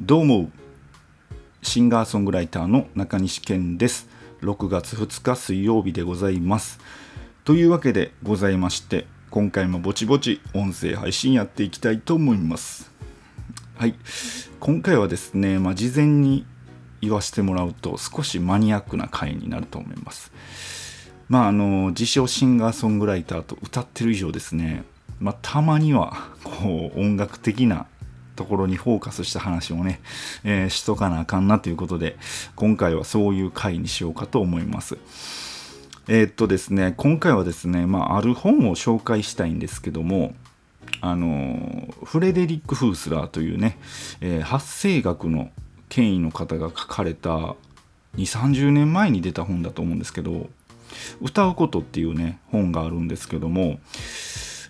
どうもシンガーソングライターの中西健です。6月2日水曜日でございます。というわけでございまして今回もぼちぼち音声配信やっていきたいと思います。はい。今回はですね、まあ、事前に言わせてもらうと少しマニアックな回になると思います。まああの自称シンガーソングライターと歌ってる以上ですねまあ、たまにはこう音楽的なところにフォーカスした話をね、えー、しとかなあかんなということで今回はそういう回にしようかと思います。えー、っとですね今回はですね、まあ、ある本を紹介したいんですけどもあのフレデリック・フースラーというね、えー、発声学の権威の方が書かれた2 3 0年前に出た本だと思うんですけど「歌うこと」っていうね本があるんですけども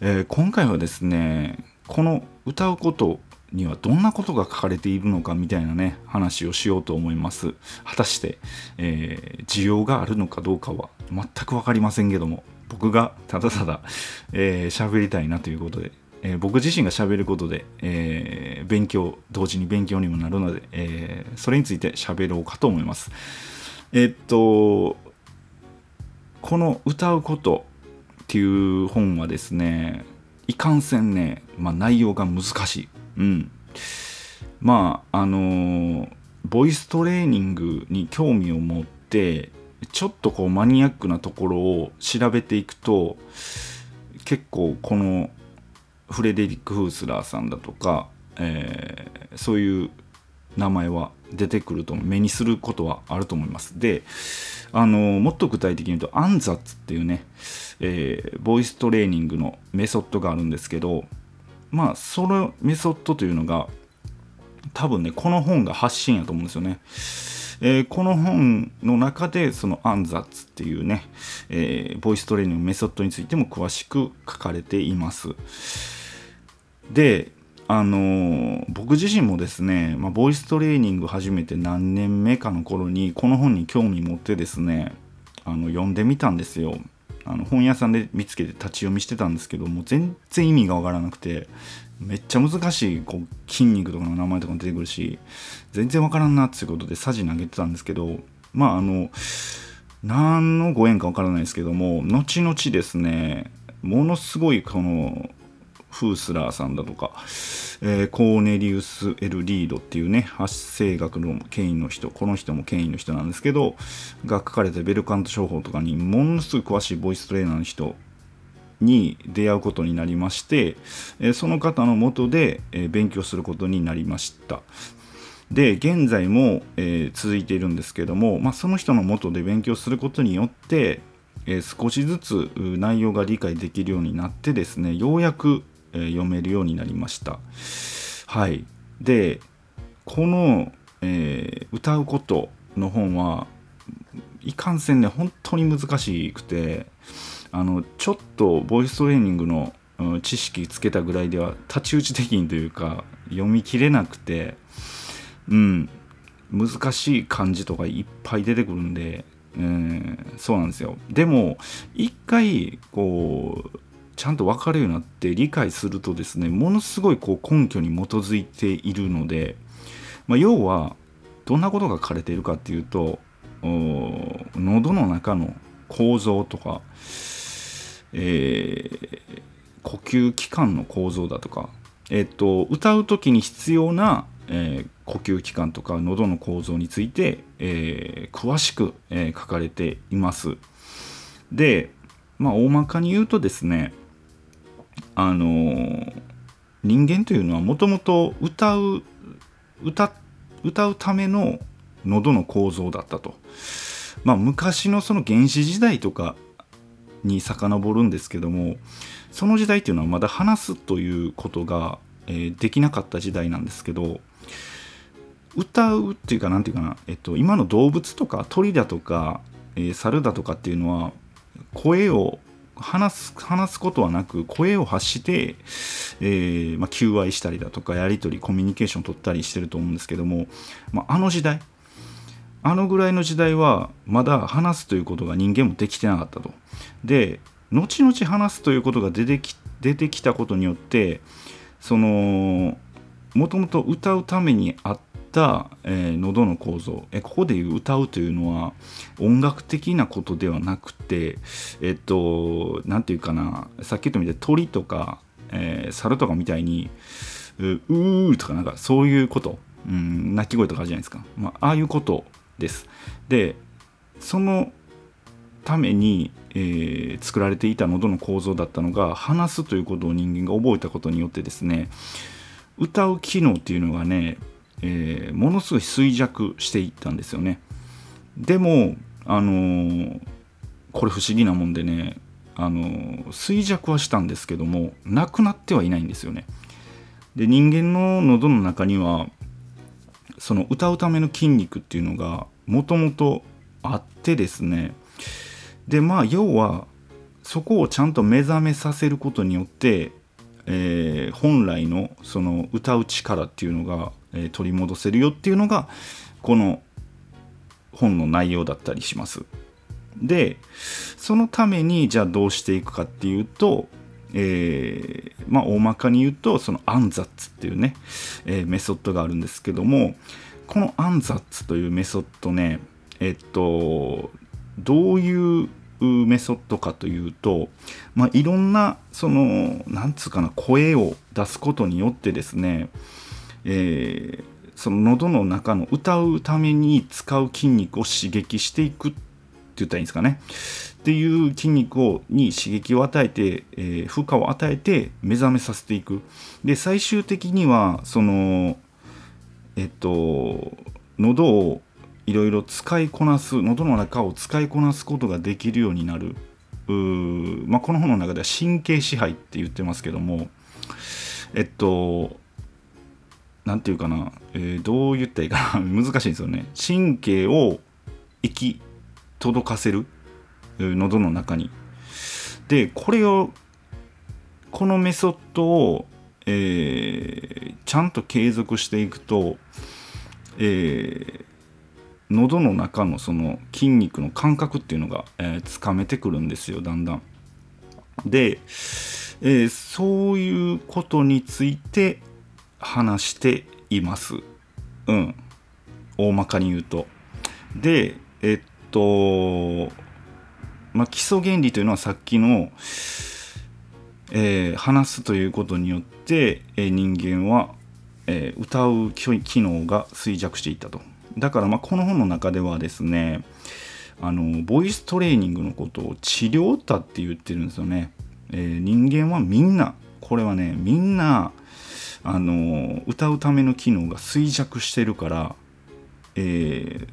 えー、今回はですねこの歌うことにはどんなことが書かれているのかみたいなね話をしようと思います果たして、えー、需要があるのかどうかは全く分かりませんけども僕がただただ喋、えー、りたいなということで、えー、僕自身が喋ることで、えー、勉強同時に勉強にもなるので、えそれについて喋ろうかと思いますえっとこの歌うことっていう本はですねいかんせんね、まあ、内容が難しい。うん。まああのー、ボイストレーニングに興味を持ってちょっとこうマニアックなところを調べていくと結構このフレデリック・フースラーさんだとか、えー、そういう名前は出てくると目にすることはあると思います。であのもっと具体的に言うとアンザッツっていうね、えー、ボイストレーニングのメソッドがあるんですけどまあそのメソッドというのが多分ねこの本が発信やと思うんですよね。えー、この本の中でそのアンザッツっていうね、えー、ボイストレーニングメソッドについても詳しく書かれています。で、あのー、僕自身もですね、まあ、ボイストレーニング始めて何年目かの頃にこの本に興味持ってですねあの読んでみたんですよあの本屋さんで見つけて立ち読みしてたんですけども全然意味がわからなくてめっちゃ難しいこう筋肉とかの名前とかも出てくるし全然わからんなっていうことでさじ投げてたんですけどまああの何のご縁かわからないですけども後々ですねものすごいこのフースラーさんだとか、えー、コーネリウス・エル・リードっていうね発声学の権威の人この人も権威の人なんですけどが書かれたベルカント商法とかにものすごい詳しいボイストレーナーの人に出会うことになりまして、え、その方のもとで、え、勉強することになりました。で現在も、え続いているんですけども、まあ、その人のもとで勉強することによってえ少しずつ内容が理解できるようになってですねようやくえ読めるようになりました。はい、でこの、えー、歌うことの本はいかんせんね本当に難しくてあのちょっとボイストレーニングの知識つけたぐらいでは太刀打ち的にというか読み切れなくてうん難しい漢字とかいっぱい出てくるんで、えー、そうなんですよでも一回こうちゃんと分かるようになって理解するとですねものすごいこう根拠に基づいているので、まあ、要はどんなことが書かれているかっていうと喉の中の構造とか、えー、呼吸器官の構造だとか、えー、っと歌う時に必要な、えー、呼吸器官とか喉の構造について、え詳しく、え書かれています。でまあ大まかに言うとですねあの人間というのはもともと歌う歌歌うための喉の構造だったと。まあ昔のその原始時代とかに遡るんですけどもその時代っていうのはまだ話すということが、えー、できなかった時代なんですけど歌うっていうか何て言うかな、えっと、今の動物とか鳥だとか、えー、猿だとかっていうのは声を話す話すことはなく声を発して、えーまあ、求愛したりだとかやり取りコミュニケーションを取ったりしてると思うんですけども、まあ、あの時代あのぐらいの時代はまだ話すということが人間もできてなかったと。で後々話すということが出てき出てきたことによってそのもともと歌うためにあった、たえー、喉の構造、えここでいう歌うというのは音楽的なことではなくてえっと何て言うかなさっき言ったみたいに鳥とか、えー、猿とかみたいにうーとかなんかそういうこと、うん、鳴き声とかあるじゃないですか、まあ、ああいうことです。でそのために、えー、作られていた喉の構造だったのが話すということを人間が覚えたことによってですね歌う機能っていうのがね、えー、ものすごい衰弱していったんですよね。でもあのー、これ不思議なもんでねあの衰弱はしたんですけどもなくなってはいないんですよね。で人間の喉の中にはその歌うための筋肉っていうのがもともとあってですね。でまあ要はそこをちゃんと目覚めさせることによって、えー、本来のその歌う力っていうのが、え、取り戻せるよっていうのがこの本の内容だったりします。でそのためにじゃあどうしていくかっていうと、えー、まあ大まかに言うとそのアンザッツっていうね、えー、メソッドがあるんですけどもこのアンザッツというメソッドねえっとどういうメソッドかというと、まあ、いろんなそのなんつうかな声を出すことによってですね、えー、その喉の中の歌うために使う筋肉を刺激していくって言ったらいいんですかね。っていう筋肉をに刺激を与えて、えー、負荷を与えて目覚めさせていく。で最終的にはそのえっと喉をいろいろ使いこなす喉の中を使いこなすことができるようになる。まあ、この本の中では神経支配って言ってますけどもえっと何て言うかな、えー、どう言ったらいいかな。難しいんですよね。神経を行き届かせる。喉の中に。でこれをこのメソッドを、えー、ちゃんと継続していくと、えー、喉の中のその筋肉の感覚っていうのが、えー、つかめてくるんですよだんだん。で、えー、そういうことについて話しています。うん。大まかに言うと。で、えっと、まあ、基礎原理というのはさっきの、えー、話すということによって、えー、人間は、えー、歌う機能が衰弱していったと。だからまあこの本の中ではですねあのボイストレーニングのことを治療歌って言ってるんですよね、えー、人間はみんなこれはねみんなあの歌うための機能が衰弱してるから、えー、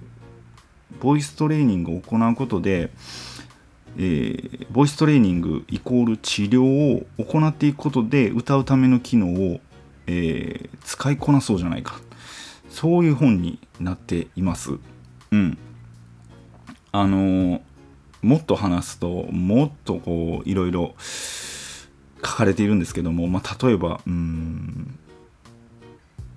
ボイストレーニングを行うことで、えー、ボイストレーニングイコール治療を行っていくことで歌うための機能を、えー、使いこなそうじゃないかそういう本になっています。うん。あのもっと話すともっとこういろいろ書かれているんですけども、まあ、例えばうん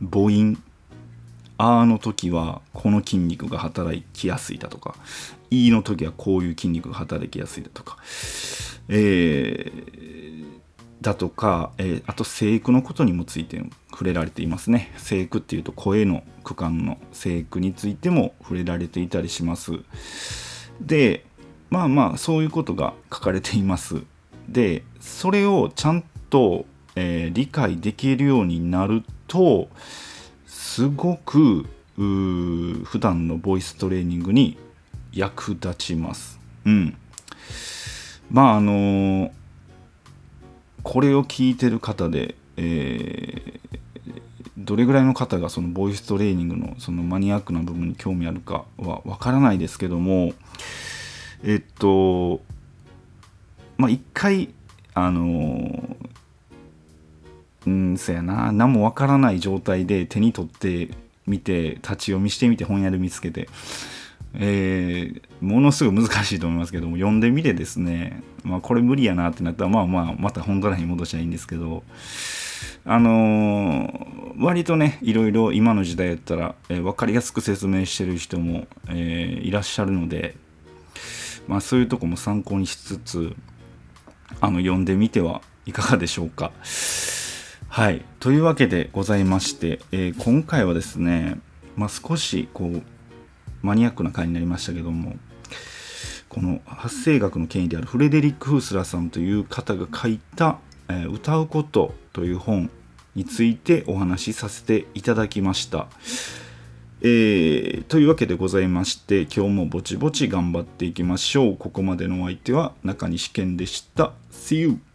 母音「あ」の時はこの筋肉が働きやすいだとか「い」の時はこういう筋肉が働きやすいだとか、えー、だとか、えー、あと生育のことにもついて触れられていますね。生育っていうと声の区間の生育についても触れられていたりします。でまあまあそういうことが書かれています。でそれをちゃんと、えー、理解できるようになるとすごく普段のボイストレーニングに役立ちます。うん。まああのーこれを聞いてる方で、えー、どれぐらいの方がそのボイストレーニングのそのマニアックな部分に興味あるかはわからないですけどもえっとまあ一回あのうんそやな。何もわからない状態で手に取ってみて立ち読みしてみて本屋で見つけて。えー、ものすごい難しいと思いますけども読んでみてですね、まあ、これ無理やなってなったらまあまあまた本棚に戻しゃいいんですけど。あのー、割とねいろいろ今の時代やったら、えー、分かりやすく説明してる人も、えー、いらっしゃるので、まあ、そういうとこも参考にしつつあの読んでみてはいかがでしょうか。はいというわけでございまして、え今回はですねまあ、少しこうマニアックな回になりましたけどもこの発声学の権威であるフレデリック・フースラーさんという方が書いた「えー、歌うこと」という本についてお話しさせていただきました。えー、というわけでございまして今日もぼちぼち頑張っていきましょう。ここまでのお相手は中西健でした。See you!